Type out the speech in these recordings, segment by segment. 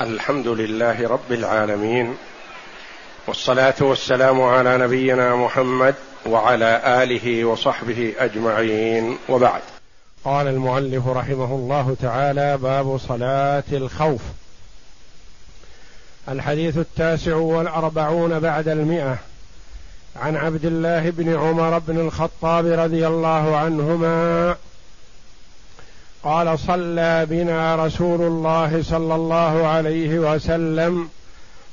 الحمد لله رب العالمين والصلاة والسلام على نبينا محمد وعلى آله وصحبه أجمعين وبعد. قال المؤلف رحمه الله تعالى باب صلاة الخوف. الحديث التاسع والأربعون بعد المئة. عن عبد الله بن عمر بن الخطاب رضي الله عنهما قال صلى بنا رسول الله صلى الله عليه وسلم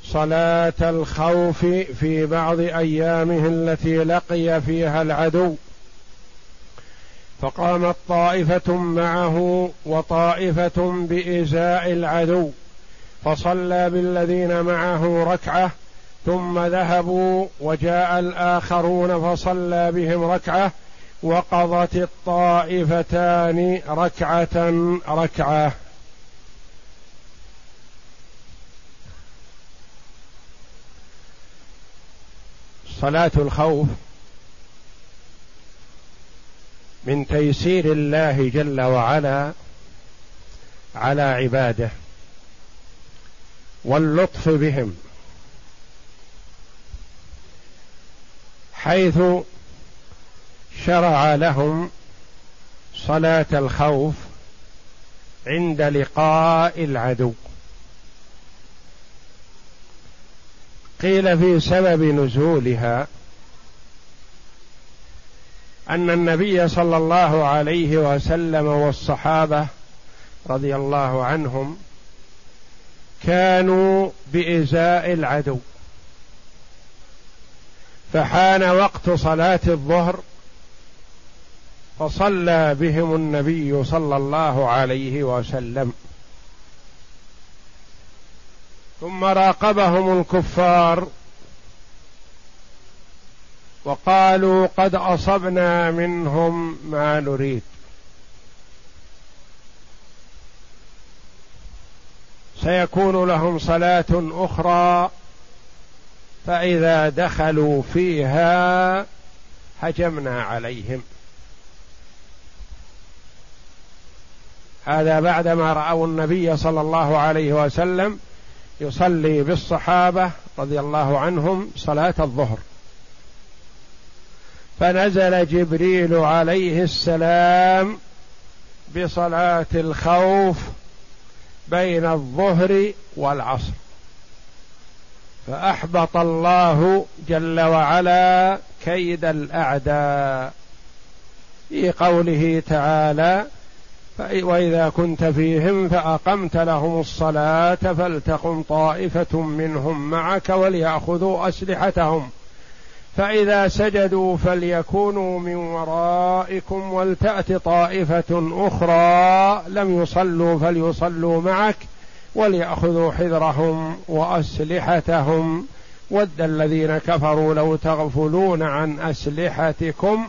صلاة الخوف في بعض أيامه التي لقي فيها العدو. فقامت طائفة معه وطائفة بإزاء العدو. فصلى بالذين معه ركعة ثم ذهبوا وجاء الآخرون فصلى بهم ركعة وقضت الطائفتان ركعة ركعة. صلاة الخوف من تيسير الله جل وعلا على عباده واللطف بهم حيث شرع لهم صلاة الخوف عند لقاء العدو. قيل في سبب نزولها أن النبي صلى الله عليه وسلم والصحابة رضي الله عنهم كانوا بإزاء العدو. فحان وقت صلاة الظهر فصلى بهم النبي صلى الله عليه وسلم. ثم راقبهم الكفار وقالوا قد أصبنا منهم ما نريد. سيكون لهم صلاة أخرى فإذا دخلوا فيها هجمنا عليهم. هذا بعدما رأوا النبي صلى الله عليه وسلم يصلي بالصحابة رضي الله عنهم صلاة الظهر. فنزل جبريل عليه السلام بصلاة الخوف بين الظهر والعصر. فأحبط الله جل وعلا كيد الأعداء. في قوله تعالى وإذا كنت فيهم فأقمت لهم الصلاة فلتقم طائفة منهم معك وليأخذوا أسلحتهم. فإذا سجدوا فليكونوا من ورائكم ولتأت طائفة أخرى لم يصلوا فليصلوا معك وليأخذوا حذرهم وأسلحتهم. ود الذين كفروا لو تغفلون عن أسلحتكم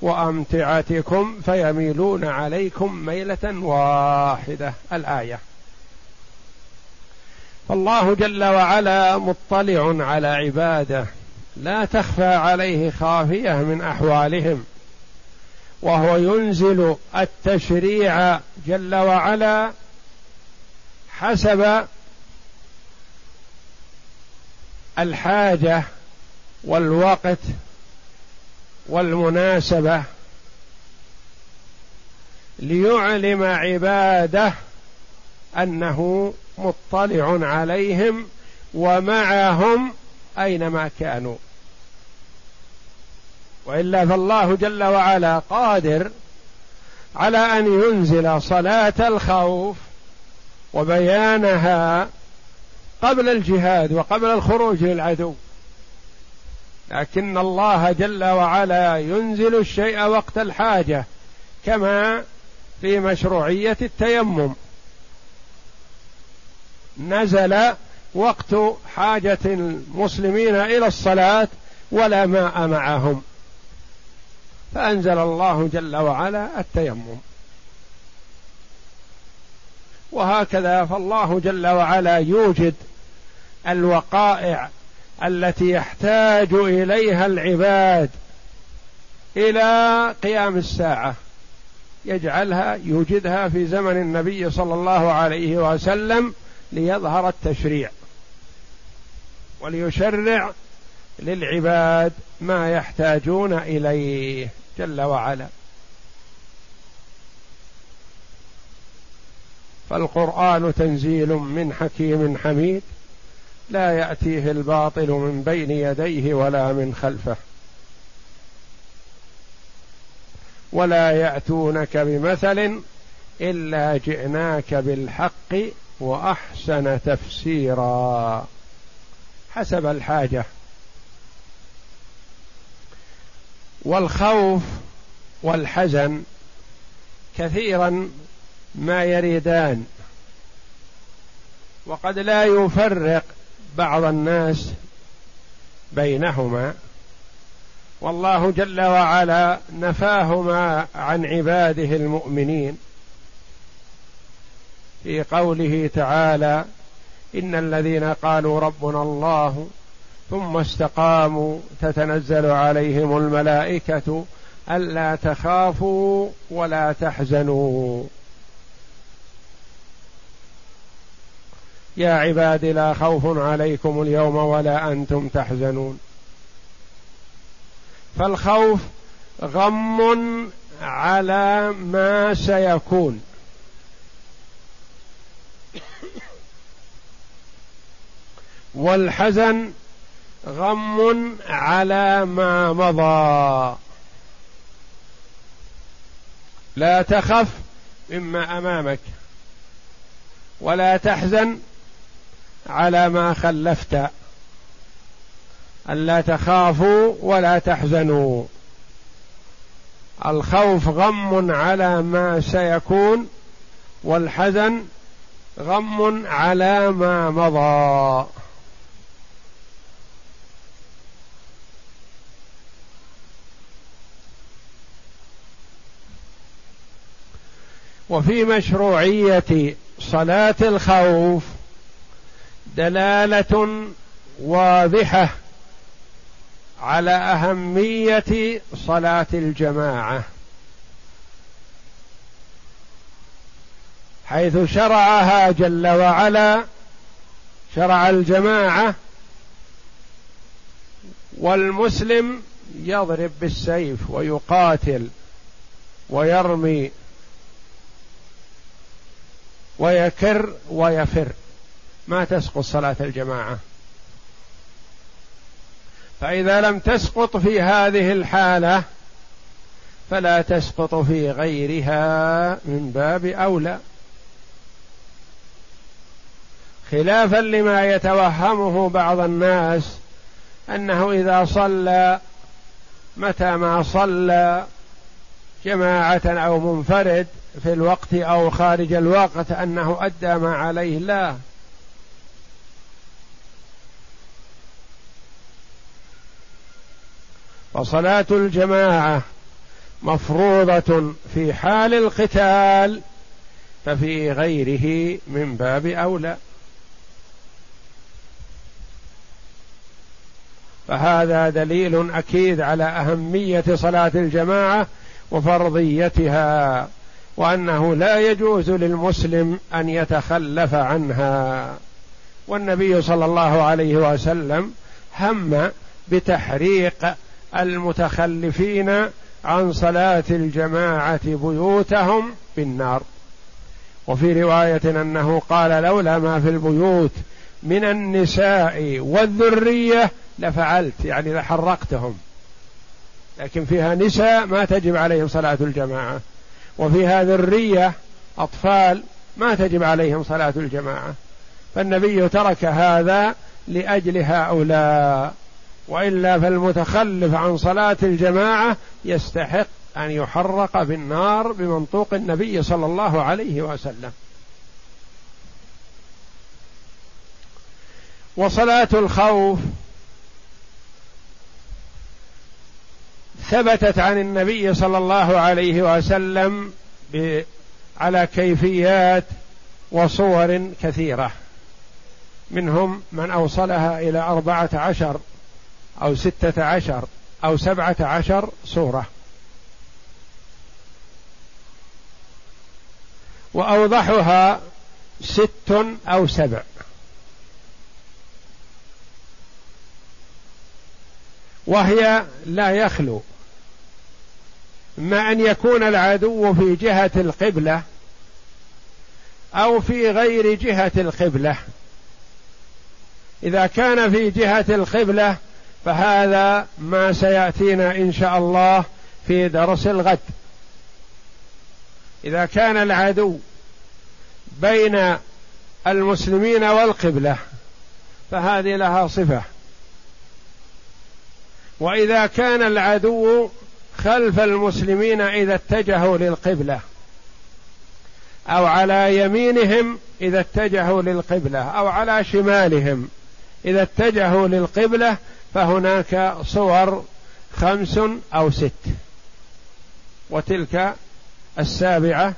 وأمتعتكم فيميلون عليكم ميلة واحدة الآية. فالله جل وعلا مطلع على عباده لا تخفى عليه خافية من أحوالهم. وهو ينزل التشريع جل وعلا حسب الحاجة والوقت والمناسبة ليعلم عباده أنه مطلع عليهم ومعهم أينما كانوا. وإلا فالله جل وعلا قادر على أن ينزل صلاة الخوف وبيانها قبل الجهاد وقبل الخروج للعدو. لكن الله جل وعلا ينزل الشيء وقت الحاجة كما في مشروعية التيمم. نزل وقت حاجة المسلمين إلى الصلاة ولا ماء معهم. فأنزل الله جل وعلا التيمم. وهكذا فالله جل وعلا يوجد الوقائع التي يحتاج إليها العباد إلى قيام الساعة. يجعلها يوجدها في زمن النبي صلى الله عليه وسلم ليظهر التشريع وليشرع للعباد ما يحتاجون إليه جل وعلا. فالقرآن تنزيل من حكيم حميد. لا يأتيه الباطل من بين يديه ولا من خلفه. ولا يأتونك بمثل إلا جئناك بالحق وأحسن تفسيرا. حسب الحاجة. والخوف والحزن كثيرا ما يريدان. وقد لا يفرق بعض الناس بينهما والله جل وعلا نفاهما عن عباده المؤمنين في قوله تعالى إن الذين قالوا ربنا الله ثم استقاموا تتنزل عليهم الملائكة ألا تخافوا ولا تحزنوا يا عباد لا خوف عليكم اليوم ولا أنتم تحزنون. فالخوف غم على ما سيكون. والحزن غم على ما مضى. لا تخف مما أمامك. ولا تحزن على ما خلفت. الا تخافوا ولا تحزنوا. الخوف غم على ما سيكون والحزن غم على ما مضى. وفي مشروعية صلاة الخوف دلالة واضحة على أهمية صلاة الجماعة حيث شرعها جل وعلا شرع الجماعة والمسلم يضرب بالسيف ويقاتل ويرمي ويكر ويفر. ما تسقط صلاة الجماعة. فإذا لم تسقط في هذه الحالة فلا تسقط في غيرها من باب أولى. خلافا لما يتوهمه بعض الناس أنه إذا صلى متى ما صلى جماعة أو منفرد في الوقت أو خارج الوقت أنه أدى ما عليه لا فصلاه الجماعة مفروضة في حال القتال ففي غيره من باب أولى. فهذا دليل أكيد على أهمية صلاة الجماعة وفرضيتها وأنه لا يجوز للمسلم أن يتخلف عنها. والنبي صلى الله عليه وسلم هم بتحريق المتخلفين عن صلاة الجماعة بيوتهم بالنار. وفي رواية أنه قال لولا ما في البيوت من النساء والذرية لفعلت يعني لحرقتهم. لكن فيها نساء ما تجب عليهم صلاة الجماعة. وفيها ذرية أطفال ما تجب عليهم صلاة الجماعة. فالنبي ترك هذا لأجل هؤلاء. وإلا فالمتخلف عن صلاة الجماعة يستحق أن يحرق بالنار بمنطوق النبي صلى الله عليه وسلم. وصلاة الخوف ثبتت عن النبي صلى الله عليه وسلم على كيفيات وصور كثيرة. منهم من أوصلها إلى أربعة عشر أو ستة عشر أو سبعة عشر سورة. وأوضحها ست أو سبع. وهي لا يخلو. ما أن يكون العدو في جهة القبلة أو في غير جهة القبلة. إذا كان في جهة القبلة فهذا ما سيأتينا إن شاء الله في درس الغد. إذا كان العدو بين المسلمين والقبلة فهذه لها صفة. وإذا كان العدو خلف المسلمين إذا اتجهوا للقبلة أو على يمينهم إذا اتجهوا للقبلة أو على شمالهم إذا اتجهوا للقبلة فهناك صور خمس أو ست. وتلك السابعة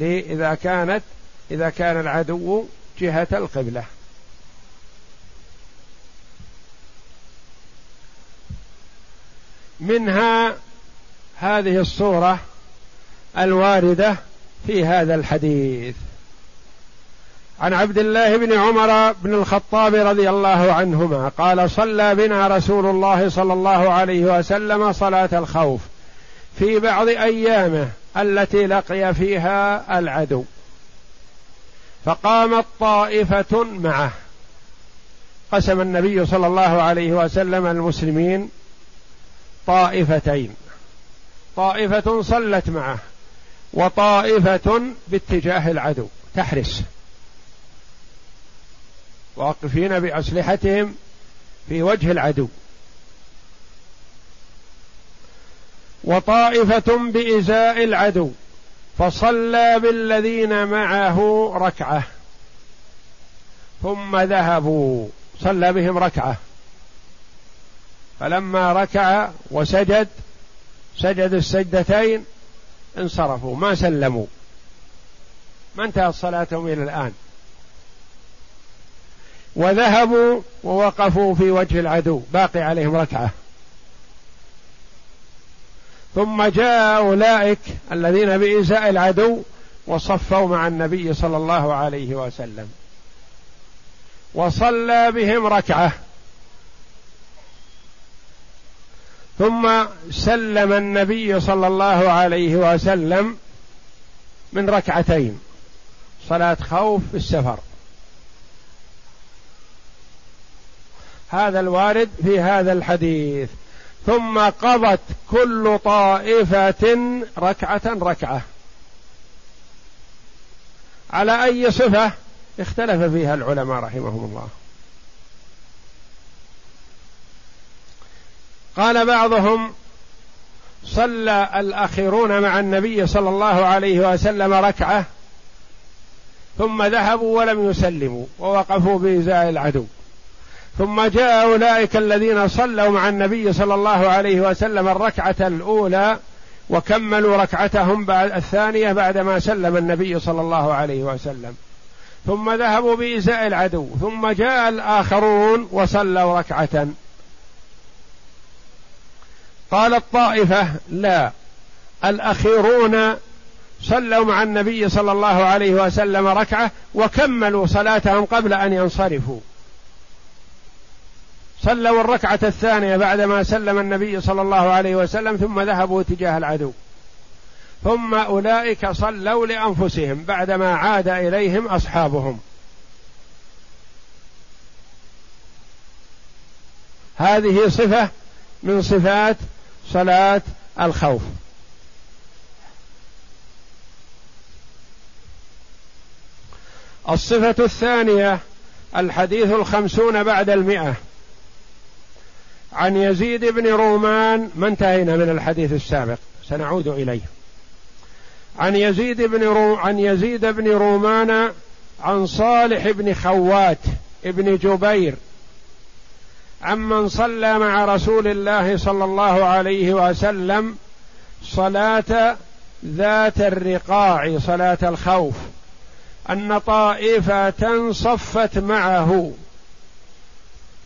إذا كانت إذا كان العدو جهة القبلة. منها هذه الصورة الواردة في هذا الحديث. عن عبد الله بن عمر بن الخطاب رضي الله عنهما قال صلى بنا رسول الله صلى الله عليه وسلم صلاة الخوف في بعض أيامه التي لقي فيها العدو. فقامت طائفة معه. قسم النبي صلى الله عليه وسلم المسلمين طائفتين. طائفة صلت معه وطائفة باتجاه العدو تحرس. واقفين بأسلحتهم في وجه العدو. وطائفة بإزاء العدو فصلى بالذين معه ركعة. ثم ذهبوا صلى بهم ركعة. فلما ركع وسجد سجد السجدتين انصرفوا ما سلموا. ما انتهت صلاتهم إلى الآن؟ وذهبوا ووقفوا في وجه العدو. باقي عليهم ركعة. ثم جاء أولئك الذين بإزاء العدو وصفوا مع النبي صلى الله عليه وسلم. وصلى بهم ركعة. ثم سلم النبي صلى الله عليه وسلم من ركعتين. صلاة خوف في السفر. هذا الوارد في هذا الحديث. ثم قضت كل طائفة ركعة ركعة. على أي صفة؟ اختلف فيها العلماء رحمهم الله. قال بعضهم صلى الأخيرون مع النبي صلى الله عليه وسلم ركعة ثم ذهبوا ولم يسلموا ووقفوا بإزاء العدو. ثم جاء أولئك الذين صلوا مع النبي صلى الله عليه وسلم الركعة الأولى وكملوا ركعتهم بعد الثانية بعدما سلم النبي صلى الله عليه وسلم. ثم ذهبوا بإزاء العدو. ثم جاء الآخرون وصلوا ركعة. قال الطائفة لا الأخيرون صلوا مع النبي صلى الله عليه وسلم ركعة وكملوا صلاتهم قبل أن ينصرفوا. صلوا الركعة الثانية بعدما سلم النبي صلى الله عليه وسلم ثم ذهبوا تجاه العدو. ثم أولئك صلوا لأنفسهم بعدما عاد إليهم أصحابهم. هذه صفة من صفات صلاة الخوف. الصفة الثانية الحديث الخمسون بعد المئة. عن يزيد بن رومان ما انتهينا من الحديث السابق سنعود إليه. عن يزيد بن رو عن يزيد بن رومان عن صالح بن خوات ابن جبير عمن صلى مع رسول الله صلى الله عليه وسلم صلاة ذات الرقاع صلاة الخوف أن طائفة صفت معه.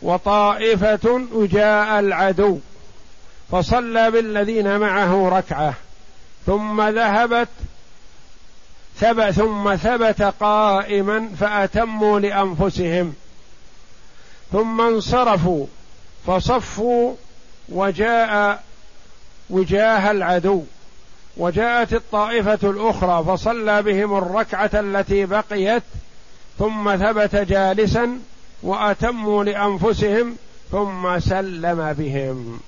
وطائفة وجاء العدو فصلى بالذين معه ركعة ثم ذهبت ثبت ثم ثبت قائما فأتموا لأنفسهم ثم انصرفوا فصفوا وجاء وجاه العدو وجاءت الطائفة الأخرى فصلى بهم الركعة التي بقيت ثم ثبت جالسا وأتموا لأنفسهم ثم سلم بهم.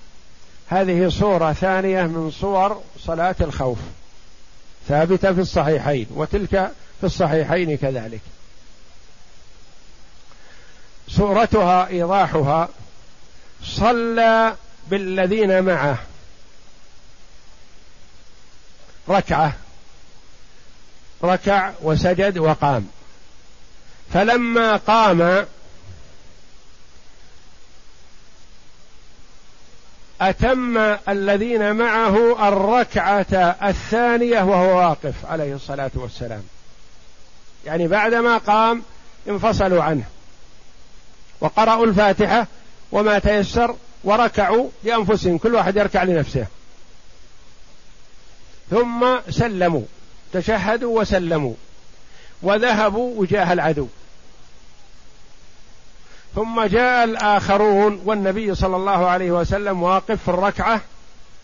هذه صورة ثانية من صور صلاة الخوف. ثابتة في الصحيحين وتلك في الصحيحين كذلك. صورتها إيضاحها صلى بالذين معه. ركعة. ركع وسجد وقام. فلما قام أتم الذين معه الركعة الثانية وهو واقف عليه الصلاة والسلام. يعني بعدما قام انفصلوا عنه. وقرأوا الفاتحة وما تيسر وركعوا لأنفسهم. كل واحد يركع لنفسه. ثم سلموا. تشهدوا وسلموا. وذهبوا وجاه العدو. ثم جاء الآخرون والنبي صلى الله عليه وسلم واقف في الركعة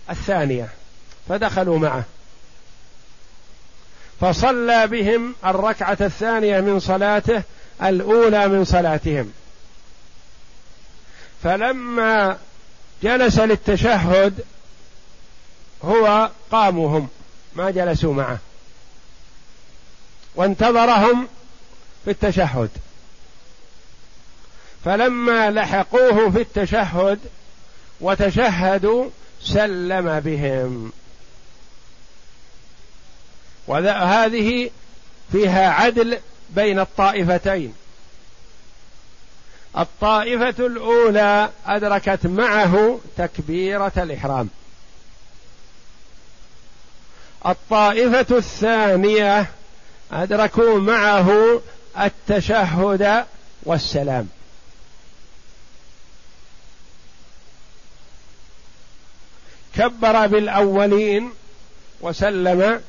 الثانية فدخلوا معه. فصلى بهم الركعة الثانية من صلاته الأولى من صلاتهم. فلما جلس للتشهد هو قاموا هم ما جلسوا معه. وانتظرهم في التشهد. فلما لحقوه في التشهد وتشهدوا سلم بهم. وهذه فيها عدل بين الطائفتين. الطائفة الأولى أدركت معه تكبيرة الإحرام. الطائفة الثانية أدركوا معه التشهد والسلام. كبر بالأولين وسلم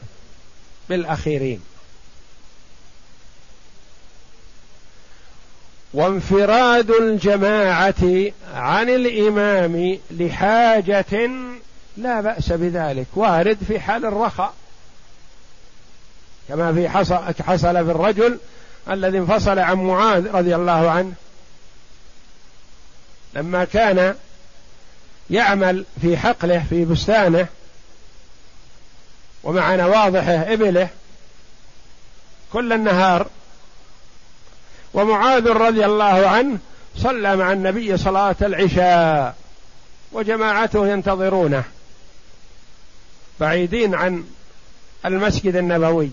بالأخيرين. وانفراد الجماعة عن الإمام لحاجة لا بأس بذلك وارد في حال الرخاء. كما في حصل, حصل في الرجل الذي انفصل عن معاذ رضي الله عنه. لما كان يعمل في حقله في بستانه ومع نواضحه إبله كل النهار. ومعاذ رضي الله عنه صلى مع النبي صلاة العشاء وجماعته ينتظرونه بعيدين عن المسجد النبوي.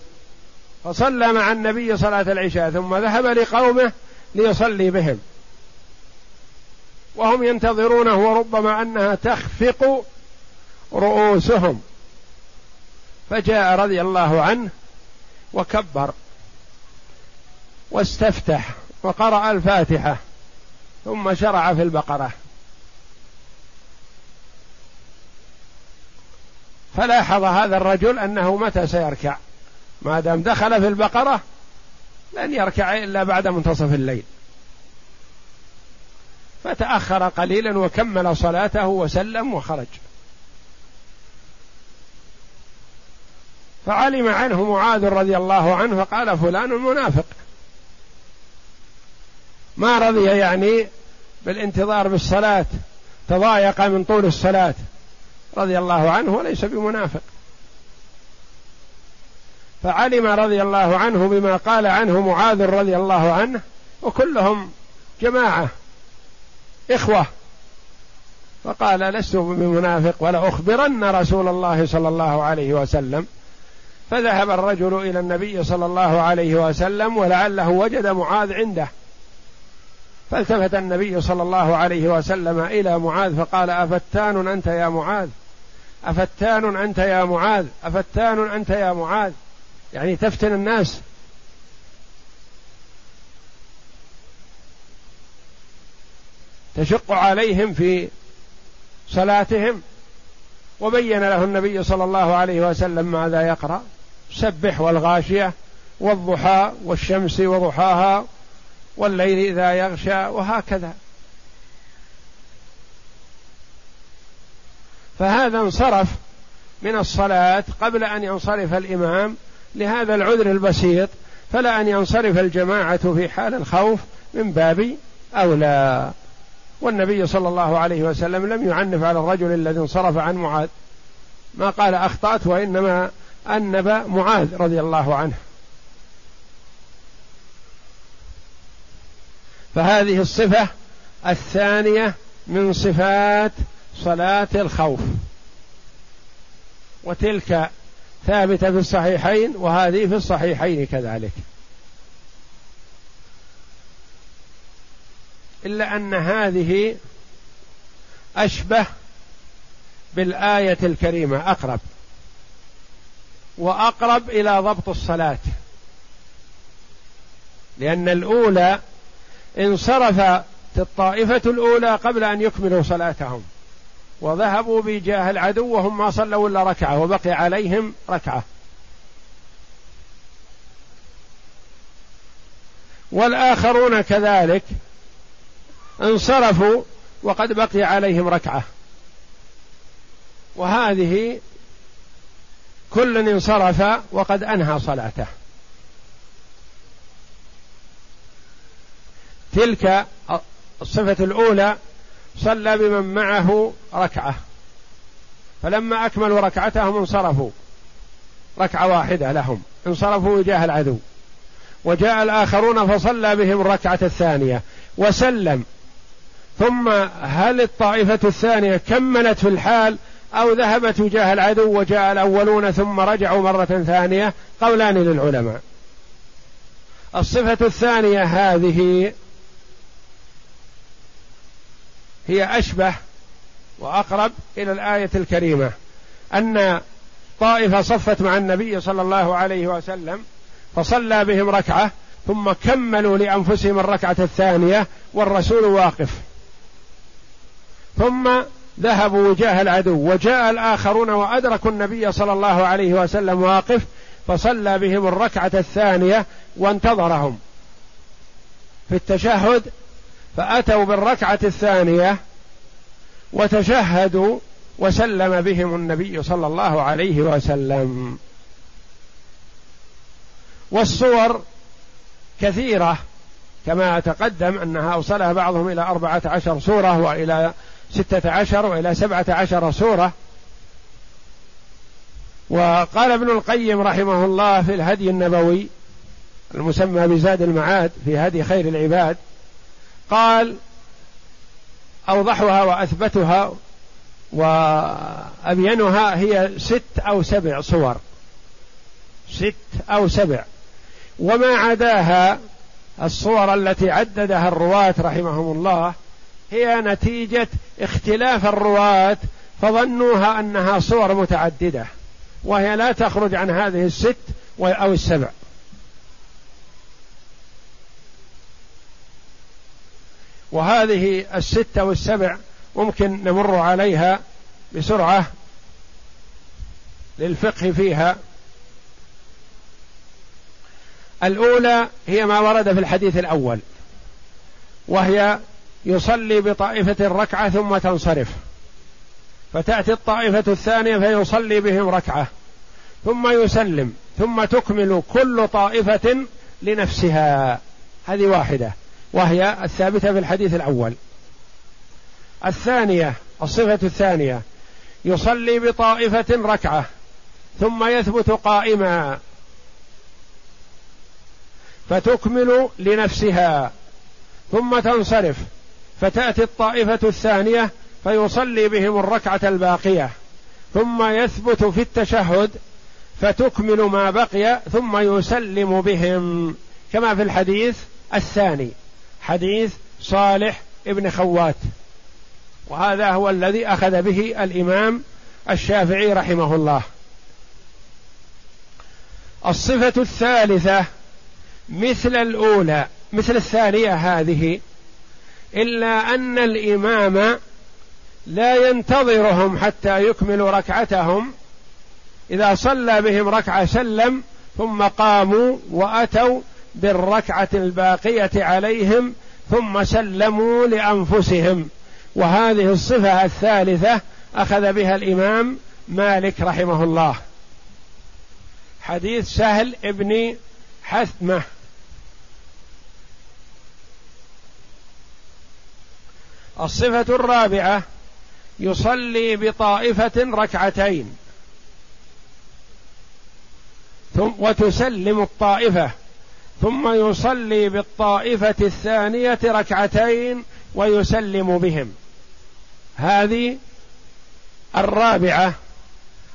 فصلى مع النبي صلاة العشاء ثم ذهب لقومه ليصلي بهم. وهم ينتظرونه وربما أنها تخفق رؤوسهم. فجاء رضي الله عنه وكبر واستفتح وقرأ الفاتحة ثم شرع في البقرة. فلاحظ هذا الرجل أنه متى سيركع؟ ما دام دخل في البقرة لن يركع إلا بعد منتصف الليل. فتأخر قليلا وكمل صلاته وسلم وخرج. فعلم عنه معاذ رضي الله عنه فقال فلان منافق ما رضي يعني بالانتظار بالصلاة تضايق من طول الصلاة رضي الله عنه وليس بمنافق. فعلم رضي الله عنه بما قال عنه معاذ رضي الله عنه وكلهم جماعة إخوة. فقال لست بمنافق ولا أخبرن رسول الله صلى الله عليه وسلم. فذهب الرجل إلى النبي صلى الله عليه وسلم ولعله وجد معاذ عنده. فالتفت النبي صلى الله عليه وسلم إلى معاذ فقال أفتان أنت يا معاذ؟ أفتان أنت يا معاذ؟ أفتان أنت يا معاذ؟ يعني تفتن الناس. تشق عليهم في صلاتهم وبين له النبي صلى الله عليه وسلم ماذا يقرأ؟ سبح والغاشية والضحى والشمس وضحاها والليل إذا يغشى وهكذا. فهذا انصرف من الصلاة قبل أن ينصرف الإمام لهذا العذر البسيط فلا أن ينصرف الجماعة في حال الخوف من باب أولى. والنبي صلى الله عليه وسلم لم يعنف على الرجل الذي انصرف عن معاذ. ما قال أخطأت وإنما أنب معاذ رضي الله عنه. فهذه الصفة الثانية من صفات صلاة الخوف. وتلك ثابتة في الصحيحين وهذه في الصحيحين كذلك. إلا أن هذه أشبه بالآية الكريمة أقرب. وأقرب إلى ضبط الصلاة. لأن الأولى انصرفت الطائفة الأولى قبل أن يكملوا صلاتهم. وذهبوا بجاه العدو وهم ما صلوا إلا ركعة وبقي عليهم ركعة. والآخرون كذلك انصرفوا وقد بقي عليهم ركعة. وهذه كل انصرف وقد أنهى صلاته. تلك الصفة الأولى صلى بمن معه ركعة. فلما أكملوا ركعتهم انصرفوا. ركعة واحدة لهم. انصرفوا وجاه العدو. وجاء الآخرون فصلى بهم الركعة الثانية. وسلم. ثم هل الطائفة الثانية كملت في الحال أو ذهبت وجاه العدو وجاء الأولون ثم رجعوا مرة ثانية؟ قولان للعلماء. الصفة الثانية هذه هي أشبه وأقرب إلى الآية الكريمة أن طائفة صفت مع النبي صلى الله عليه وسلم فصلى بهم ركعة ثم كملوا لأنفسهم الركعة الثانية والرسول واقف. ثم ذهبوا وجاه العدو وجاء الآخرون وأدركوا النبي صلى الله عليه وسلم واقف فصلى بهم الركعة الثانية وانتظرهم. في التشهد فأتوا بالركعة الثانية وتشهدوا وسلم بهم النبي صلى الله عليه وسلم. والصور كثيرة كما تقدم أنها أوصلها بعضهم إلى أربعة عشر سورة وإلى ستة عشر وإلى سبعة عشر سورة. وقال ابن القيم رحمه الله في الهدي النبوي المسمى بزاد المعاد في هدي خير العباد قال أوضحها وأثبتها وأبينها هي ست أو سبع صور. ست أو سبع. وما عداها الصور التي عددها الرواة رحمهم الله هي نتيجة اختلاف الرواة فظنوها أنها صور متعددة وهي لا تخرج عن هذه الست أو السبع. وهذه الستة والسبع ممكن نمر عليها بسرعة للفقه فيها. الأولى هي ما ورد في الحديث الأول وهي يصلي بطائفة ركعة ثم تنصرف. فتأتي الطائفة الثانية فيصلي بهم ركعة. ثم يسلم ثم تكمل كل طائفة لنفسها. هذه واحدة وهي الثابتة في الحديث الأول. الثانية الصفة الثانية يصلي بطائفة ركعة ثم يثبت قائما. فتكمل لنفسها ثم تنصرف. فتأتي الطائفة الثانية فيصلي بهم الركعة الباقية ثم يثبت في التشهد فتكمل ما بقي ثم يسلم بهم كما في الحديث الثاني حديث صالح ابن خوات. وهذا هو الذي أخذ به الإمام الشافعي رحمه الله. الصفة الثالثة مثل الأولى مثل الثانية هذه إلا أن الإمام لا ينتظرهم حتى يكملوا ركعتهم. إذا صلى بهم ركعة سلم ثم قاموا وأتوا بالركعة الباقية عليهم ثم سلموا لأنفسهم. وهذه الصفة الثالثة أخذ بها الإمام مالك رحمه الله. حديث سهل ابن حثمة. الصفة الرابعة يصلي بطائفة ركعتين. ثم وتسلم الطائفة. ثم يصلي بالطائفة الثانية ركعتين ويسلم بهم. هذه الرابعة.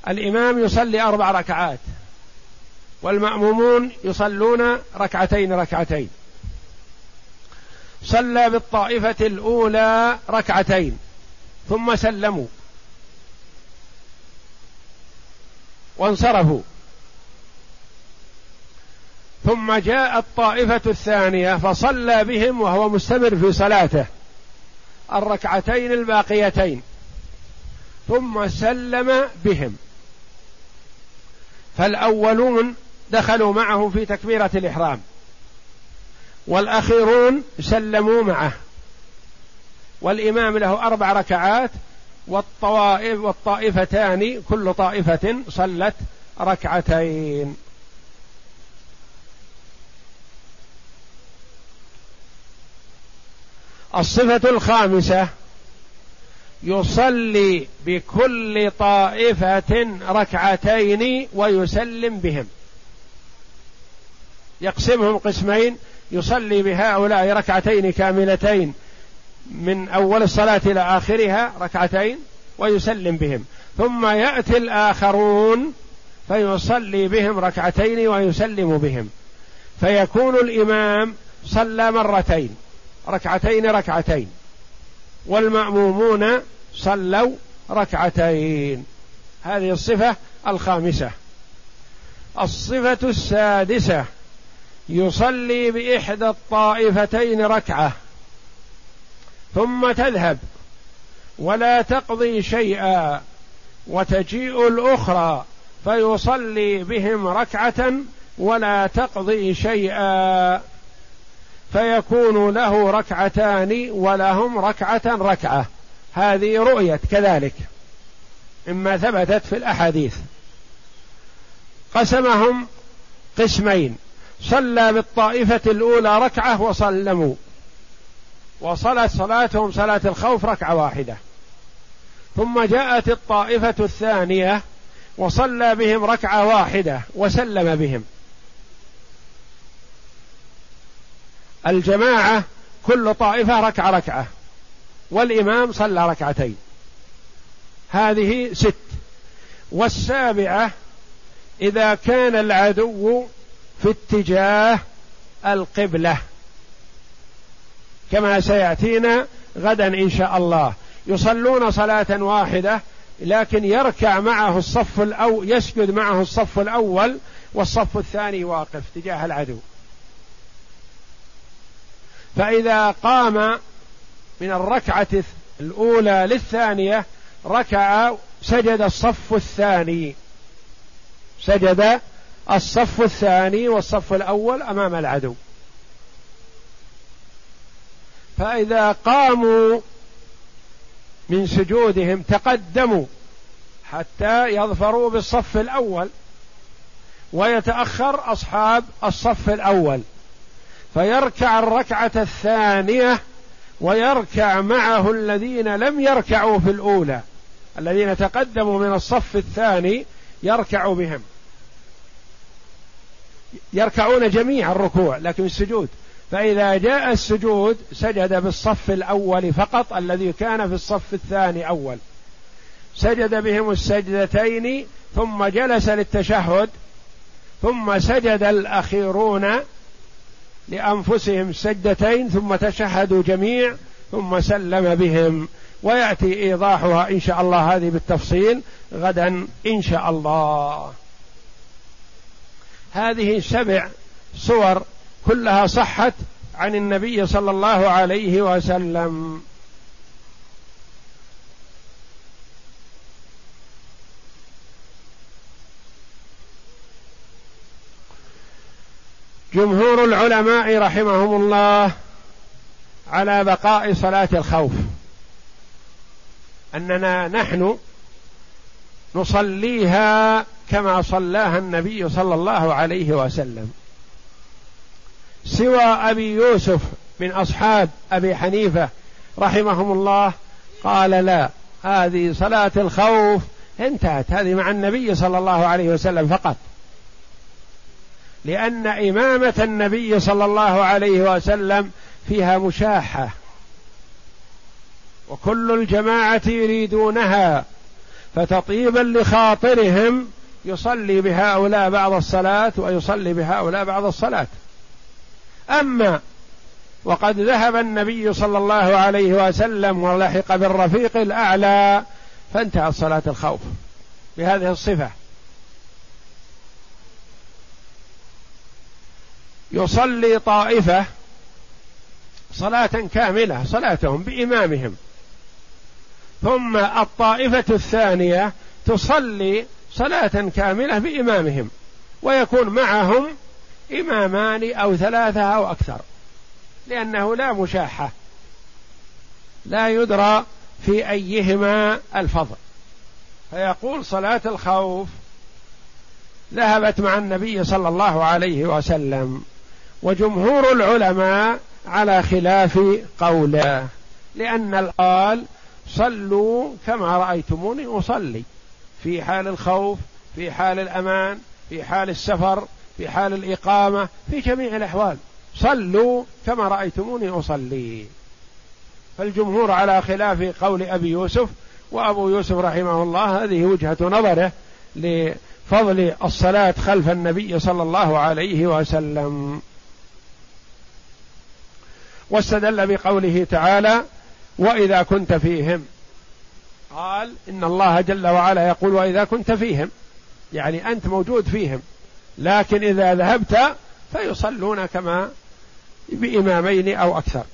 الإمام يصلي أربع ركعات والمأمومون يصلون ركعتين ركعتين. صلى بالطائفة الأولى ركعتين ثم سلموا. وانصرفوا. ثم جاء الطائفة الثانية فصلى بهم وهو مستمر في صلاته الركعتين الباقيتين ثم سلم بهم. فالأولون دخلوا معه في تكبيرة الإحرام. والأخيرون سلموا معه. والإمام له أربع ركعات والطوائف والطائفتان كل طائفة صلت ركعتين. الصفة الخامسة يصلي بكل طائفة ركعتين ويسلم بهم. يقسمهم قسمين يصلي بهؤلاء ركعتين كاملتين من أول الصلاة إلى آخرها ركعتين ويسلم بهم. ثم يأتي الآخرون فيصلي بهم ركعتين ويسلم بهم. فيكون الإمام صلى مرتين ركعتين ركعتين والمأمومون صلوا ركعتين. هذه الصفة الخامسة. الصفة السادسة. يصلي بإحدى الطائفتين ركعة ثم تذهب ولا تقضي شيئا وتجيء الأخرى فيصلي بهم ركعة ولا تقضي شيئا فيكون له ركعتان ولهم ركعة ركعة. هذه رؤية كذلك إما ثبتت في الأحاديث. قسمهم قسمين. صلى بالطائفة الأولى ركعة وسلموا. وصلت صلاتهم صلاة الخوف ركعة واحدة. ثم جاءت الطائفة الثانية وصلى بهم ركعة واحدة وسلم بهم. الجماعة كل طائفة ركعة ركعة والإمام صلى ركعتين. هذه ست. والسابعة إذا كان العدو في اتجاه القبلة. كما سيأتينا غدا إن شاء الله. يصلون صلاة واحدة لكن يركع معه الصف الأول يسجد معه الصف الأول والصف الثاني واقف تجاه العدو. فإذا قام من الركعة الأولى للثانية ركع سجد الصف الثاني. سجد الصف الثاني والصف الأول أمام العدو. فإذا قاموا من سجودهم تقدموا حتى يظفروا بالصف الأول ويتأخر أصحاب الصف الأول. فيركع الركعة الثانية ويركع معه الذين لم يركعوا في الأولى. الذين تقدموا من الصف الثاني يركع بهم. يركعون جميع الركوع لكن السجود. فإذا جاء السجود سجد بالصف الأول فقط الذي كان في الصف الثاني أول. سجد بهم السجدتين ثم جلس للتشهد ثم سجد الأخيرون لأنفسهم سجدتين ثم تشهدوا جميع ثم سلم بهم. ويأتي إيضاحها إن شاء الله هذه بالتفصيل غدا إن شاء الله. هذه سبع صور كلها صحت عن النبي صلى الله عليه وسلم. جمهور العلماء رحمهم الله على بقاء صلاة الخوف. أننا نحن نصليها كما صلاها النبي صلى الله عليه وسلم. سوى أبي يوسف من أصحاب أبي حنيفة رحمهم الله قال لا هذه صلاة الخوف انتهت هذه مع النبي صلى الله عليه وسلم فقط. لأن إمامة النبي صلى الله عليه وسلم فيها مشاحة وكل الجماعة يريدونها. فتطيبا لخاطرهم يصلي بهؤلاء بعض الصلاة ويصلي بهؤلاء بعض الصلاة. أما وقد ذهب النبي صلى الله عليه وسلم ولحق بالرفيق الأعلى فانتهت صلاة الخوف بهذه الصفة. يصلي طائفة صلاة كاملة صلاتهم بإمامهم. ثم الطائفة الثانية تصلي صلاة كاملة بإمامهم ويكون معهم إمامان أو ثلاثة أو أكثر لأنه لا مشاحة لا يدرى في أيهما الفضل. فيقول صلاة الخوف ذهبت مع النبي صلى الله عليه وسلم وجمهور العلماء على خلاف قوله لأن القال صلوا كما رأيتموني أصلي. في حال الخوف في حال الأمان في حال السفر في حال الإقامة في جميع الأحوال. صلوا كما رأيتموني أصلي. فالجمهور على خلاف قول أبي يوسف وأبو يوسف رحمه الله هذه وجهة نظره لفضل الصلاة خلف النبي صلى الله عليه وسلم. واستدل بقوله تعالى وإذا كنت فيهم. قال إن الله جل وعلا يقول وإذا كنت فيهم. يعني أنت موجود فيهم. لكن إذا ذهبت فيصلون كما بإمامين أو أكثر.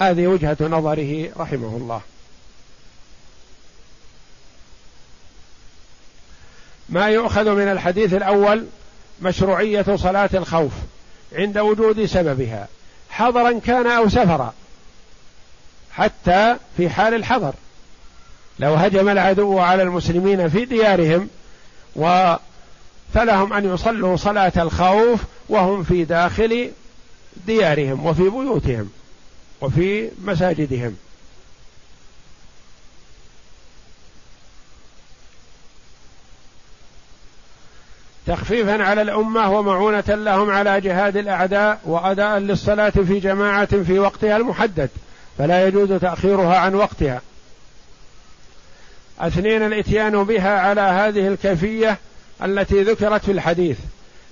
هذه وجهة نظره رحمه الله. ما يؤخذ من الحديث الأول مشروعية صلاة الخوف عند وجود سببها. حضرا كان أو سفرا. حتى في حال الحضر. لو هجم العدو على المسلمين في ديارهم و فلهم أن يصلوا صلاة الخوف وهم في داخل ديارهم وفي بيوتهم وفي مساجدهم. تخفيفا على الأمة ومعونة لهم على جهاد الأعداء واداء للصلاة في جماعة في وقتها المحدد. فلا يجوز تأخيرها عن وقتها. اثنين الاتيان بها على هذه الكيفية التي ذكرت في الحديث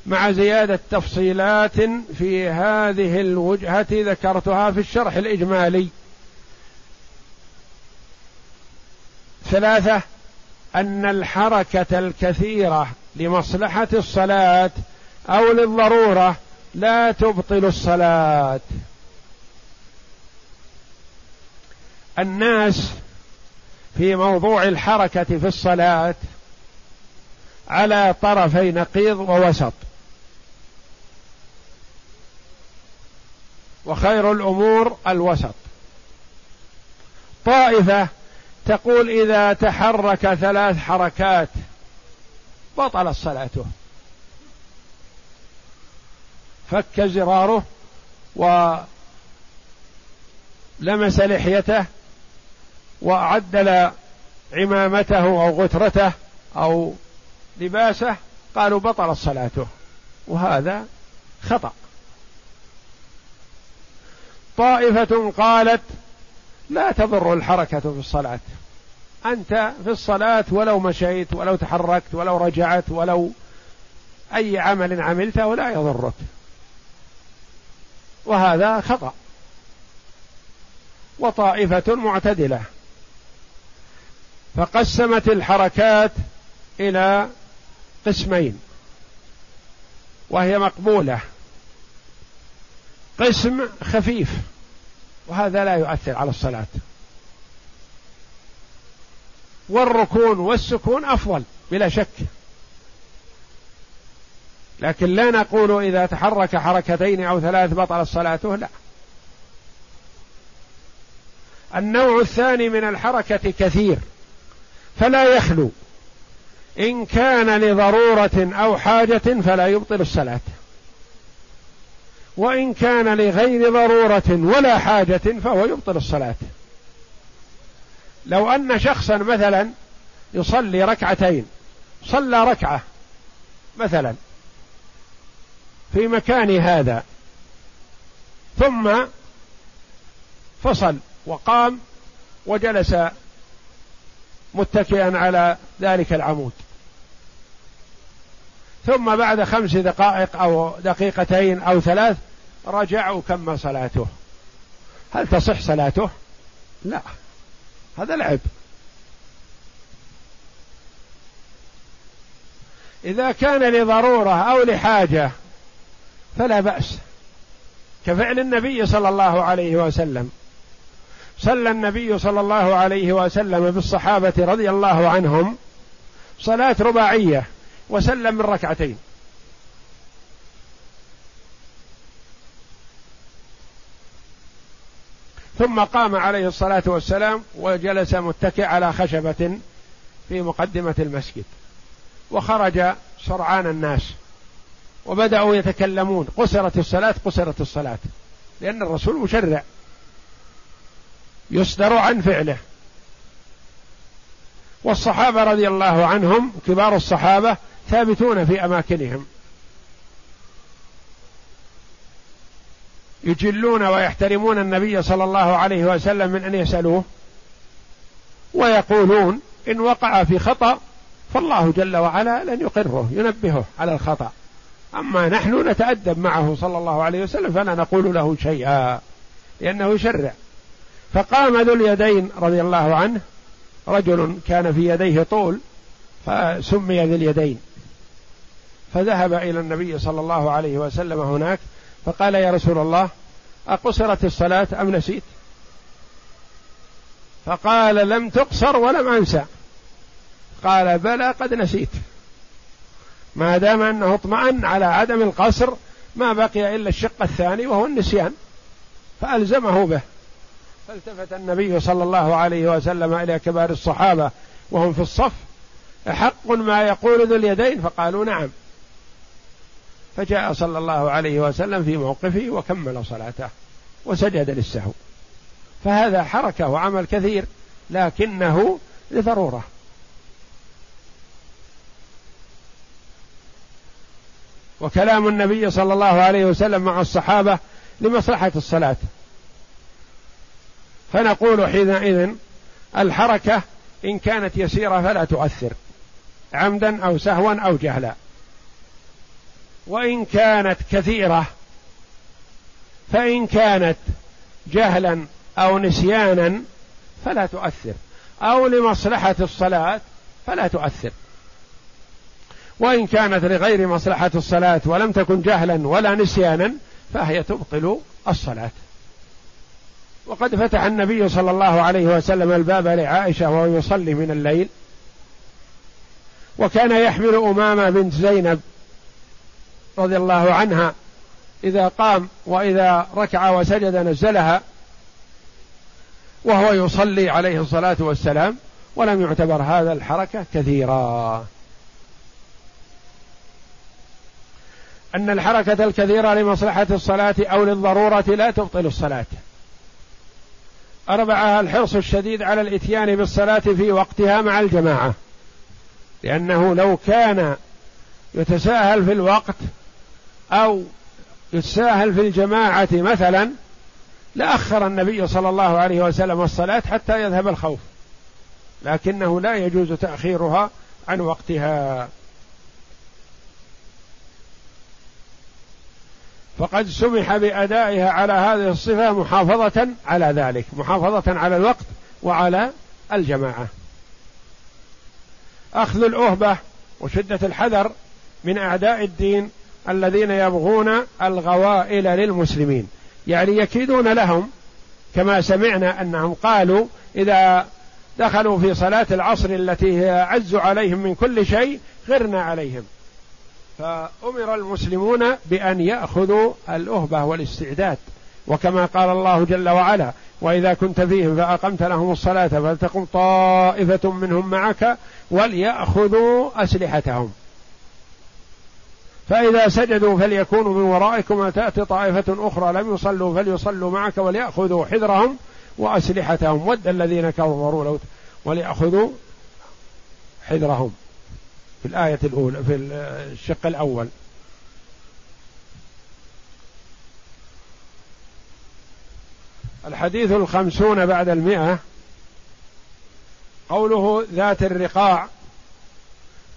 مع زيادة تفصيلات في هذه الوجهة ذكرتها في الشرح الإجمالي. ثلاثة أن الحركة الكثيرة لمصلحة الصلاة أو للضرورة لا تبطل الصلاة. الناس في موضوع الحركة في الصلاة على طرفي نقيض ووسط. وخير الأمور الوسط. طائفة تقول إذا تحرك ثلاث حركات بطلت صلاته. فك زراره ولمس لحيته وعدل عمامته أو غترته أو لباسه قالوا بطلت صلاته. وهذا خطأ. طائفة قالت لا تضر الحركة في الصلاة. أنت في الصلاة ولو مشيت ولو تحركت ولو رجعت ولو أي عمل عملته لا يضرك. وهذا خطأ. وطائفة معتدلة. فقسمت الحركات إلى قسمين وهي مقبولة. قسم خفيف وهذا لا يؤثر على الصلاة. والركون والسكون أفضل بلا شك. لكن لا نقول إذا تحرك حركتين أو ثلاث بطل صلاته لا. النوع الثاني من الحركة كثير. فلا يخلو. إن كان لضرورة أو حاجة فلا يبطل الصلاة. وإن كان لغير ضرورة ولا حاجة فهو يبطل الصلاة. لو أن شخصا مثلا يصلي ركعتين صلى ركعة مثلا في مكان هذا ثم فصل وقام وجلس متكئا على ذلك العمود. ثم بعد خمس دقائق أو دقيقتين أو ثلاث رجع وكمل صلاته. هل تصح صلاته؟ لا. هذا لعب. إذا كان لضرورة أو لحاجة فلا بأس. كفعل النبي صلى الله عليه وسلم. صلى النبي صلى الله عليه وسلم بالصحابه رضي الله عنهم صلاة رباعية وسلم من ركعتين. ثم قام عليه الصلاة والسلام وجلس متكئ على خشبة في مقدمة المسجد. وخرج سرعان الناس وبدأوا يتكلمون. قصرت الصلاة قصرت الصلاة. لأن الرسول مشرع. يصدر عن فعله. والصحابة رضي الله عنهم كبار الصحابة ثابتون في أماكنهم. يجلون ويحترمون النبي صلى الله عليه وسلم من أن يسألوه ويقولون إن وقع في خطأ فالله جل وعلا لن يقره ينبهه على الخطأ. أما نحن نتأدب معه صلى الله عليه وسلم فلا نقول له شيئا لأنه يشرع. فقام ذو اليدين رضي الله عنه رجل كان في يديه طول فسمي ذي اليدين. فذهب إلى النبي صلى الله عليه وسلم هناك فقال يا رسول الله أقصرت الصلاة أم نسيت؟ فقال لم تقصر ولم أنسى. قال بلى قد نسيت. ما دام أنه اطمأن على عدم القصر ما بقي إلا الشق الثاني وهو النسيان. فألزمه به. فالتفت النبي صلى الله عليه وسلم إلى كبار الصحابة وهم في الصف حق ما يقول ذو اليدين؟ فقالوا نعم. فجاء صلى الله عليه وسلم في موقفه وكمل صلاته وسجد للسهو. فهذا حركة وعمل كثير لكنه لضرورة. وكلام النبي صلى الله عليه وسلم مع الصحابة لمصلحة الصلاة. فنقول حينئذ الحركة إن كانت يسيرة فلا تؤثر عمدا أو سهوا أو جهلا. وإن كانت كثيرة فإن كانت جهلا أو نسيانا فلا تؤثر أو لمصلحة الصلاة فلا تؤثر. وإن كانت لغير مصلحة الصلاة ولم تكن جهلا ولا نسيانا فهي تبطل الصلاة. وقد فتح النبي صلى الله عليه وسلم الباب لعائشة وهو يصلي من الليل. وكان يحمل أمامة بنت زينب رضي الله عنها إذا قام وإذا ركع وسجد نزلها وهو يصلي عليه الصلاة والسلام ولم يعتبر هذا الحركة كثيرا. أن الحركة الكثيرة لمصلحة الصلاة أو للضرورة لا تبطل الصلاة. أربعة الحرص الشديد على الإتيان بالصلاة في وقتها مع الجماعة. لأنه لو كان يتساهل في الوقت أو يتساهل في الجماعة مثلا لأخر النبي صلى الله عليه وسلم الصلاة حتى يذهب الخوف. لكنه لا يجوز تأخيرها عن وقتها. فقد سمح بأدائها على هذه الصفة محافظة على ذلك محافظة على الوقت وعلى الجماعة. أخذ الأهبة وشدة الحذر من أعداء الدين الذين يبغون الغوائل للمسلمين. يعني يكيدون لهم كما سمعنا أنهم قالوا إذا دخلوا في صلاة العصر التي هي أعز عليهم من كل شيء غرنا عليهم. فأمر المسلمون بأن يأخذوا الأهبة والاستعداد. وكما قال الله جل وعلا وإذا كنت فيهم فأقمت لهم الصلاة فلتقم طائفة منهم معك وليأخذوا أسلحتهم. فإذا سجدوا فليكونوا من ورائكم وتأتي طائفة أخرى لم يصلوا فليصلوا معك وليأخذوا حذرهم وأسلحتهم. ود الذين كفروا لو وليأخذوا حذرهم. في الآية الأولى في الشق الأول. الحديث الخمسون بعد المئة قوله ذات الرقاع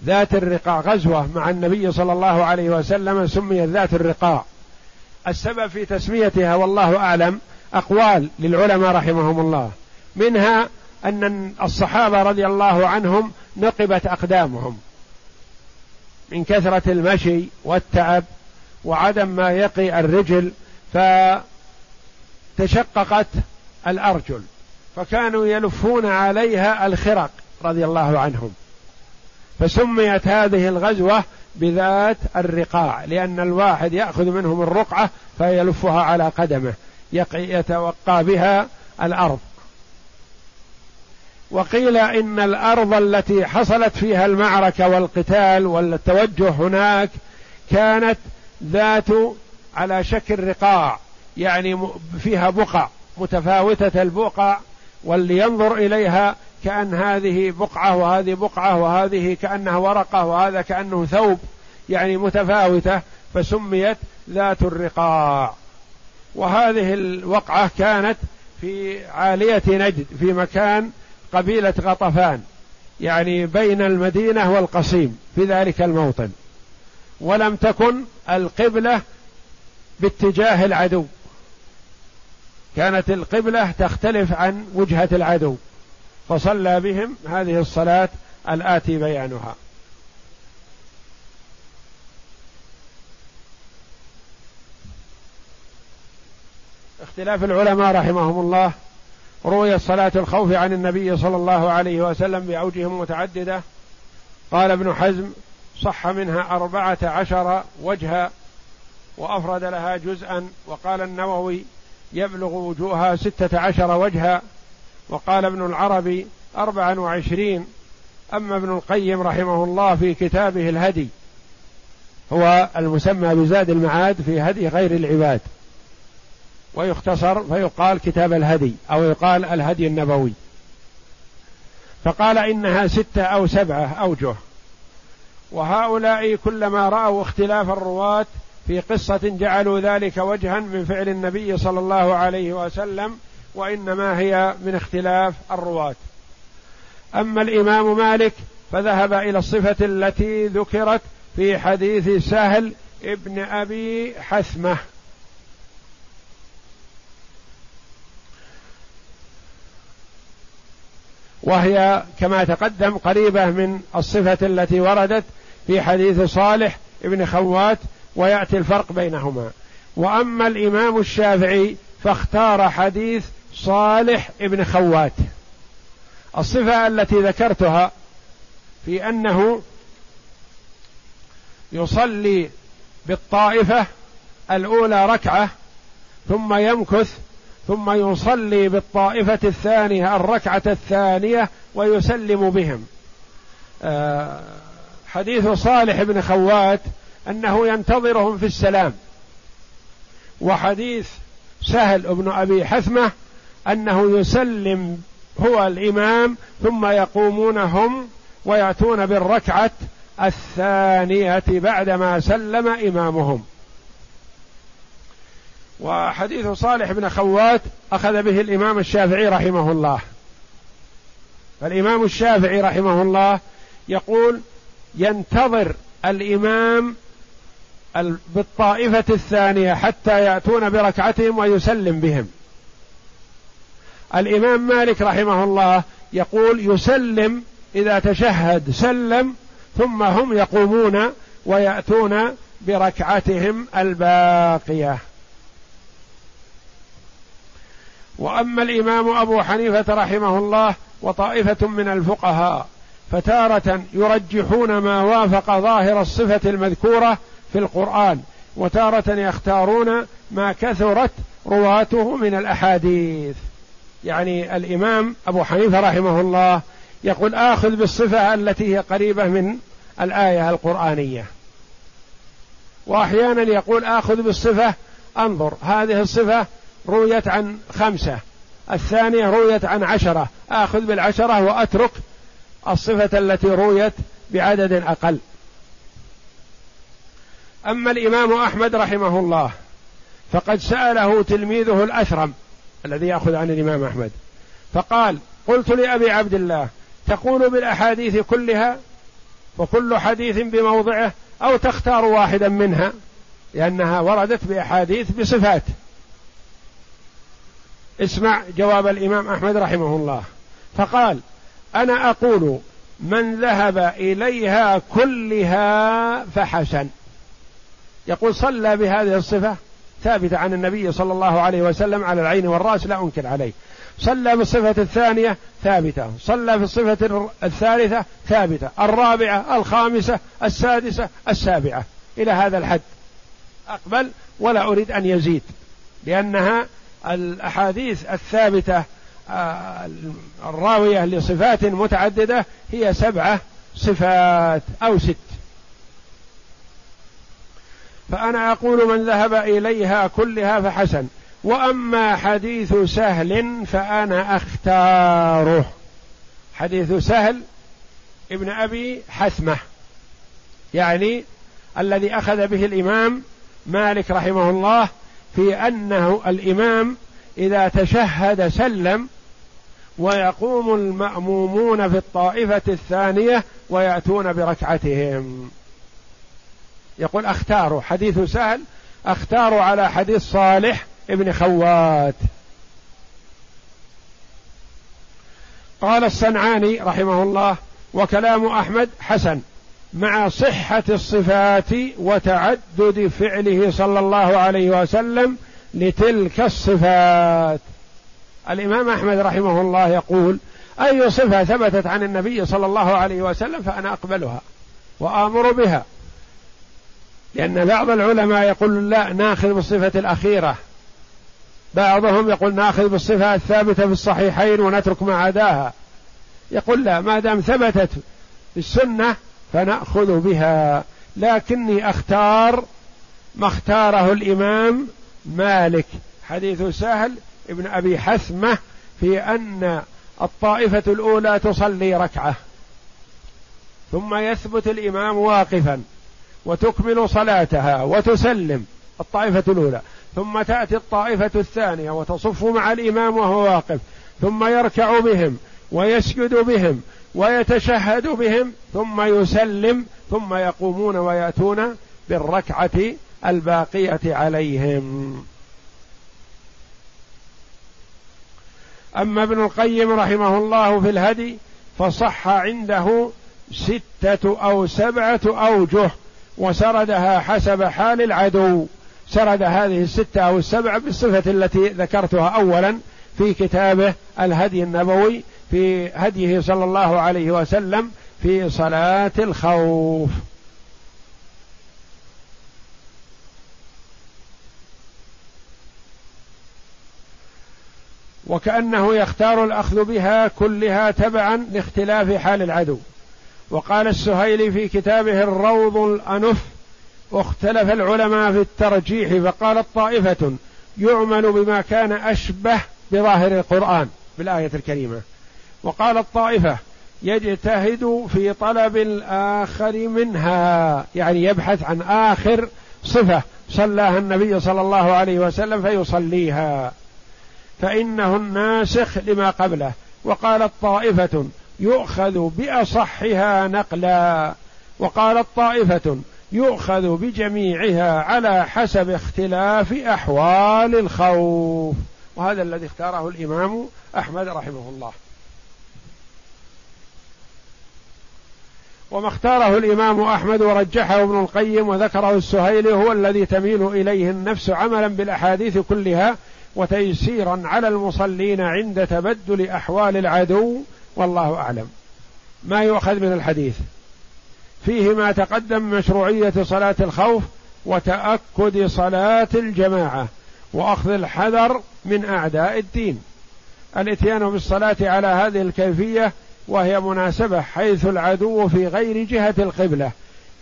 ذات الرقاع غزوة مع النبي صلى الله عليه وسلم سميت ذات الرقاع. السبب في تسميتها والله أعلم أقوال للعلماء رحمهم الله. منها أن الصحابة رضي الله عنهم نقبت أقدامهم. من كثرة المشي والتعب وعدم ما يقي الرجل فتشققت الأرجل فكانوا يلفون عليها الخرق رضي الله عنهم. فسميت هذه الغزوة بذات الرقاع لأن الواحد يأخذ منهم الرقعة فيلفها على قدمه يتوقى بها الأرض. وقيل إن الأرض التي حصلت فيها المعركة والقتال والتوجه هناك كانت ذات على شكل رقاع يعني فيها بقع متفاوتة البقع واللي ينظر إليها كأن هذه بقعة وهذه بقعة وهذه كأنها ورقة وهذا كأنه ثوب يعني متفاوتة فسميت ذات الرقاع. وهذه الوقعة كانت في عالية نجد في مكان قبيلة غطفان يعني بين المدينة والقصيم في ذلك الموطن. ولم تكن القبلة باتجاه العدو. كانت القبلة تختلف عن وجهة العدو فصلى بهم هذه الصلاة الآتي بيانها. اختلاف العلماء رحمهم الله روي صلاة الخوف عن النبي صلى الله عليه وسلم بأوجه متعددة. قال ابن حزم صح منها أربعة عشر وجها وأفرد لها جزءا. وقال النووي يبلغ وجوهها ستة عشر وجها وقال ابن العربي أربعا وعشرين. أما ابن القيم رحمه الله في كتابه الهدي هو المسمى بزاد المعاد في هدي غير العباد. ويختصر فيقال كتاب الهدي أو يقال الهدي النبوي. فقال إنها ستة أو سبعة أوجه. وهؤلاء كلما رأوا اختلاف الرواة في قصة جعلوا ذلك وجها من فعل النبي صلى الله عليه وسلم وإنما هي من اختلاف الرواة. أما الإمام مالك فذهب إلى الصفة التي ذكرت في حديث سهل ابن أبي حثمة. وهي كما تقدم قريبة من الصفة التي وردت في حديث صالح ابن خوات ويأتي الفرق بينهما. وأما الإمام الشافعي فاختار حديث صالح ابن خوات. الصفة التي ذكرتها في أنه يصلي بالطائفة الأولى ركعة ثم يمكث ثم يصلي بالطائفة الثانية الركعة الثانية ويسلم بهم. آه، حديث صالح بن خوات أنه ينتظرهم في السلام. وحديث سهل بن أبي حثمة أنه يسلم هو الإمام ثم يقومون هم ويأتون بالركعة الثانية بعدما سلم إمامهم. وحديث صالح بن خوات أخذ به الإمام الشافعي رحمه الله. فالإمام الشافعي رحمه الله يقول ينتظر الإمام بالطائفة الثانية حتى يأتون بركعتهم ويسلم بهم. الإمام مالك رحمه الله يقول يسلم إذا تشهد سلم ثم هم يقومون ويأتون بركعتهم الباقية. وأما الإمام أبو حنيفة رحمه الله وطائفة من الفقهاء فتارة يرجحون ما وافق ظاهر الصفة المذكورة في القرآن وتارة يختارون ما كثرت رواته من الأحاديث. يعني الإمام أبو حنيفة رحمه الله يقول آخذ بالصفة التي هي قريبة من الآية القرآنية. وأحيانا يقول آخذ بالصفة أنظر هذه الصفة رويت عن خمسة. الثانية رويت عن عشرة. آخذ بالعشرة وأترك الصفة التي رويت بعدد أقل. أما الإمام أحمد رحمه الله فقد سأله تلميذه الأثرم الذي يأخذ عن الإمام أحمد فقال قلت لأبي عبد الله تقول بالأحاديث كلها؟ وكل حديث بموضعه؟ أو تختار واحدا منها؟ لأنها وردت بأحاديث بصفات. اسمع جواب الإمام أحمد رحمه الله. فقال أنا أقول من ذهب إليها كلها فحسن. يقول صلى بهذه الصفة ثابتة عن النبي صلى الله عليه وسلم على العين والرأس لا أنكر عليه. صلى بالصفة الثانية ثابتة. صلى في الصفة الثالثة ثابتة. الرابعة الخامسة السادسة السابعة. إلى هذا الحد. أقبل ولا أريد أن يزيد لأنها الأحاديث الثابتة آه، الراوية لصفات متعددة هي سبعة صفات أو ست. فأنا أقول من ذهب إليها كلها فحسن. وأما حديث سهل فأنا أختاره. حديث سهل ابن أبي حثمة يعني الذي أخذ به الإمام مالك رحمه الله في أنه الإمام إذا تشهد سلم ويقوم المأمومون في الطائفة الثانية ويأتون بركعتهم. يقول اختاروا حديث سهل اختاروا على حديث صالح ابن خوات. قال الصنعاني رحمه الله وكلام أحمد حسن. مع صحة الصفات وتعدد فعله صلى الله عليه وسلم لتلك الصفات. الإمام أحمد رحمه الله يقول أي صفة ثبتت عن النبي صلى الله عليه وسلم فأنا أقبلها وآمر بها. لأن بعض العلماء يقول لا ناخذ بالصفة الأخيرة. بعضهم يقول ناخذ بالصفة الثابتة في الصحيحين ونترك ما عداها. يقول لا ما دام ثبتت في السنة فنأخذ بها. لكني أختار ما اختاره الإمام مالك. حديث سهل ابن أبي حثمة في أن الطائفة الأولى تصلي ركعة ثم يثبت الإمام واقفا وتكمل صلاتها وتسلم الطائفة الأولى ثم تأتي الطائفة الثانية وتصف مع الإمام وهو واقف ثم يركع بهم ويسجد بهم ويتشهد بهم ثم يسلم ثم يقومون ويأتون بالركعة الباقية عليهم. أما ابن القيم رحمه الله في الهدي فصح عنده ستة أو سبعة أوجه وسردها حسب حال العدو. سرد هذه الستة أو السبعة بالصفة التي ذكرتها أولا في كتابه الهدي النبوي في هديه صلى الله عليه وسلم في صلاة الخوف. وكأنه يختار الأخذ بها كلها تبعا لاختلاف حال العدو. وقال السهيلي في كتابه الروض الأنف واختلف العلماء في الترجيح فقال طائفة يعمل بما كان أشبه بظاهر القرآن بالآية الكريمة. وقال الطائفة يجتهد في طلب الآخر منها يعني يبحث عن آخر صفة صلاها النبي صلى الله عليه وسلم فيصليها. فإنه الناسخ لما قبله. وقالت طائفة يؤخذ بأصحها نقلا. وقالت طائفه يؤخذ بجميعها على حسب اختلاف أحوال الخوف. وهذا الذي اختاره الإمام أحمد رحمه الله. وما اختاره الإمام أحمد ورجحه ابن القيم وذكره السهيلي هو الذي تميل إليه النفس عملا بالأحاديث كلها وتيسيرا على المصلين عند تبدل أحوال العدو والله أعلم. ما يؤخذ من الحديث؟ فيه ما تقدم مشروعية صلاة الخوف وتأكد صلاة الجماعة وأخذ الحذر من أعداء الدين. الإتيان بالصلاة على هذه الكيفية وهي مناسبة حيث العدو في غير جهة القبلة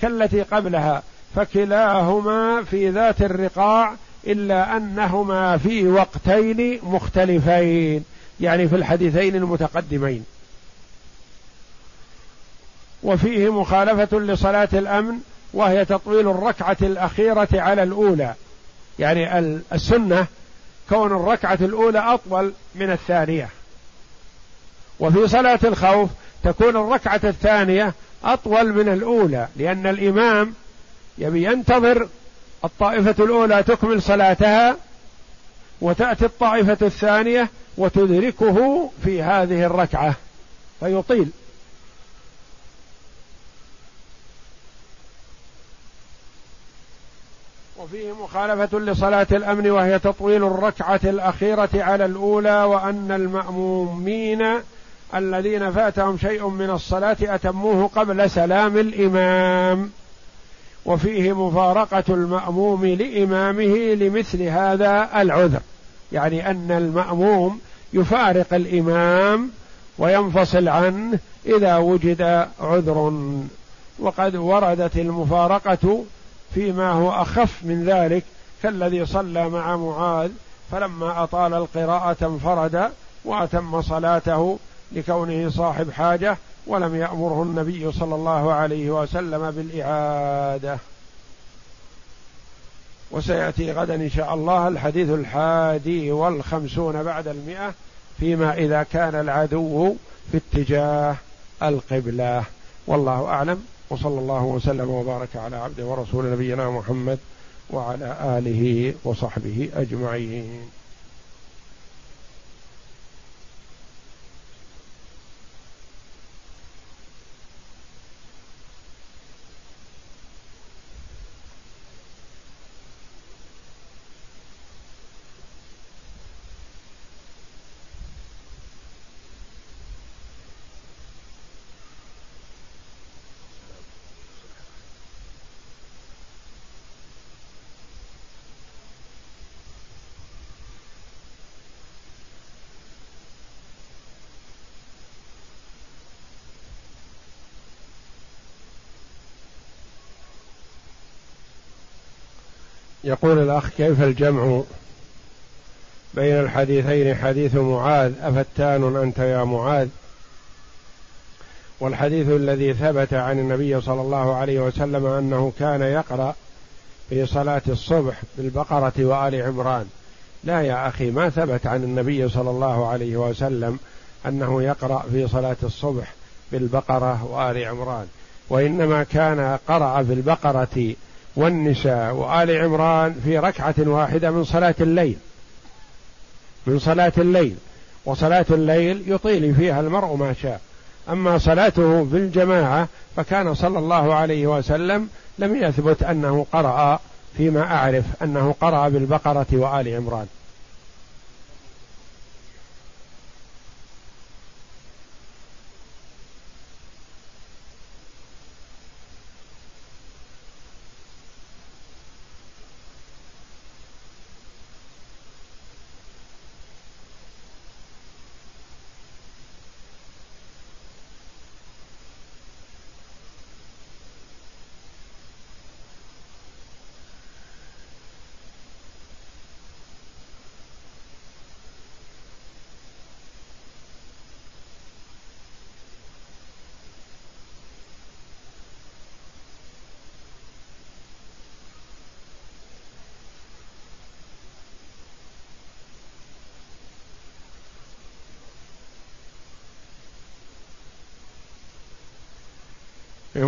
كالتي قبلها فكلاهما في ذات الرقاع إلا أنهما في وقتين مختلفين يعني في الحديثين المتقدمين. وفيه مخالفة لصلاة الأمن وهي تطويل الركعة الأخيرة على الأولى يعني السنة كون الركعة الأولى أطول من الثانية. وفي صلاة الخوف تكون الركعة الثانية أطول من الأولى لأن الإمام يبي ينتظر الطائفة الأولى تكمل صلاتها وتأتي الطائفة الثانية وتدركه في هذه الركعة فيطيل. وفيه مخالفة لصلاة الأمن وهي تطويل الركعة الأخيرة على الأولى وأن المأمومين الذين فاتهم شيء من الصلاة أتموه قبل سلام الإمام. وفيه مفارقة المأموم لإمامه لمثل هذا العذر. يعني أن المأموم يفارق الإمام وينفصل عنه إذا وجد عذر. وقد وردت المفارقة فيما هو أخف من ذلك كالذي صلى مع معاذ فلما أطال القراءة انفرد وأتم صلاته لكونه صاحب حاجة ولم يأمره النبي صلى الله عليه وسلم بالإعادة. وسيأتي غدا إن شاء الله الحديث الحادي والخمسون بعد المئة فيما إذا كان العدو في اتجاه القبلة. والله أعلم. وصلى الله وسلم وبارك على عبده ورسول نبينا محمد وعلى آله وصحبه أجمعين. يقول الأخ كيف الجمع بين الحديثين؟ حديث معاذ أفتان أنت يا معاذ؟ والحديث الذي ثبت عن النبي صلى الله عليه وسلم أنه كان يقرأ في صلاة الصبح بالبقرة وآل عمران. لا يا أخي ما ثبت عن النبي صلى الله عليه وسلم أنه يقرأ في صلاة الصبح بالبقرة وآل عمران. وإنما كان قرأ بالبقرة والنساء وآل عمران في ركعة واحدة من صلاة الليل. من صلاة الليل. وصلاة الليل يطيل فيها المرء ما شاء. أما صلاته بالجماعة فكان صلى الله عليه وسلم لم يثبت أنه قرأ فيما أعرف أنه قرأ بالبقرة وآل عمران.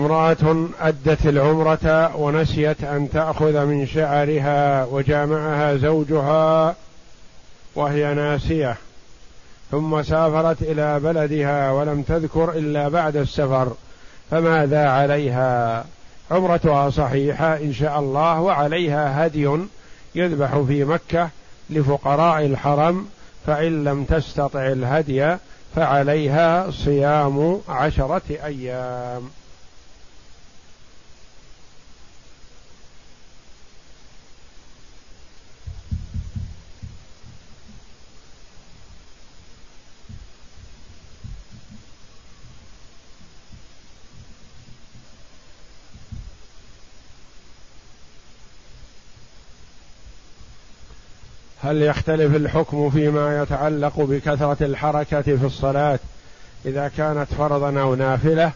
امرأة أدت العمرة ونسيت أن تأخذ من شعرها وجامعها زوجها وهي ناسية. ثم سافرت إلى بلدها ولم تذكر إلا بعد السفر فماذا عليها؟ عمرتها صحيحة إن شاء الله وعليها هدي يذبح في مكة لفقراء الحرم فإن لم تستطع الهدي فعليها صيام عشرة أيام. هل يختلف الحكم فيما يتعلق بكثرة الحركة في الصلاة إذا كانت فرضا أو نافلة؟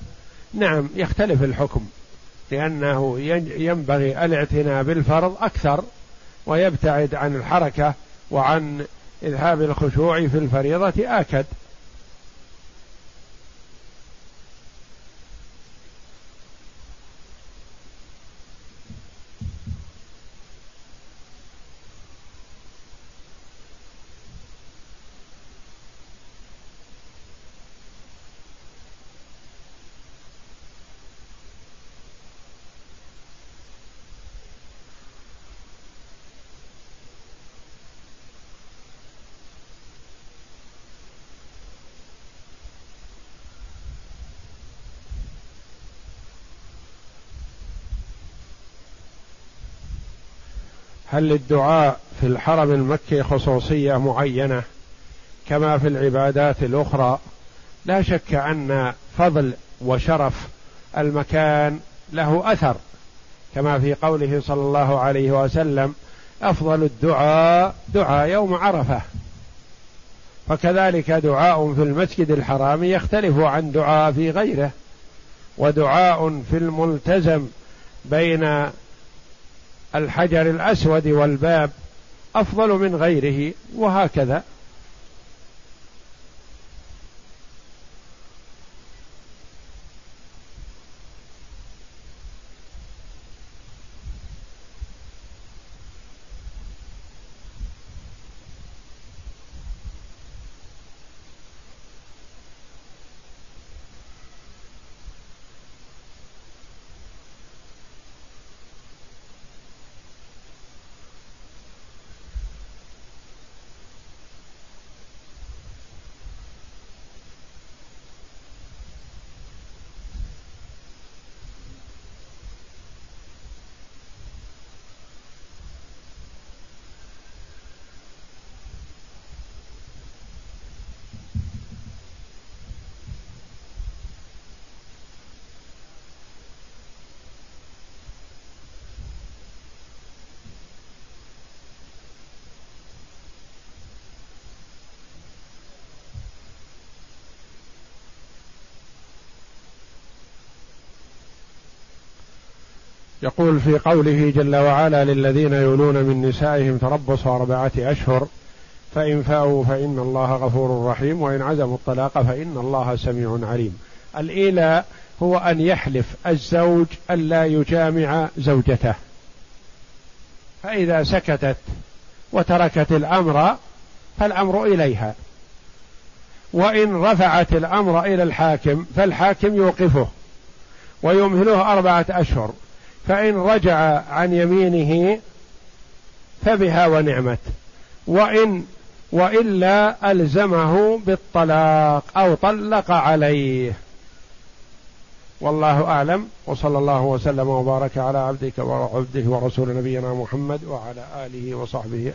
نعم يختلف الحكم لأنه ينبغي الاعتناء بالفرض أكثر ويبتعد عن الحركة وعن إذهاب الخشوع في الفريضة آكد هل للدعاء في الحرم المكي خصوصية معينة كما في العبادات الأخرى؟ لا شك أن فضل وشرف المكان له أثر كما في قوله صلى الله عليه وسلم أفضل الدعاء دعاء يوم عرفة. فكذلك دعاء في المسجد الحرام يختلف عن دعاء في غيره ودعاء في الملتزم بين الحجر الأسود والباب أفضل من غيره وهكذا. يقول في قوله جل وعلا للذين يولون من نسائهم تربص أربعة أشهر فإن فاءوا فإن الله غفور رحيم وإن عزموا الطلاق فإن الله سميع عليم. الإيلاء هو أن يحلف الزوج ألا يجامع زوجته. فإذا سكتت وتركت الأمر فالأمر إليها. وإن رفعت الأمر إلى الحاكم فالحاكم يوقفه ويمهله أربعة أشهر. فإن رجع عن يمينه فبها ونعمت. وإن وإلا ألزمه بالطلاق أو طلق عليه. والله أعلم. وصلى الله وسلم وبارك على عبدك وعبده ورسول نبينا محمد وعلى آله وصحبه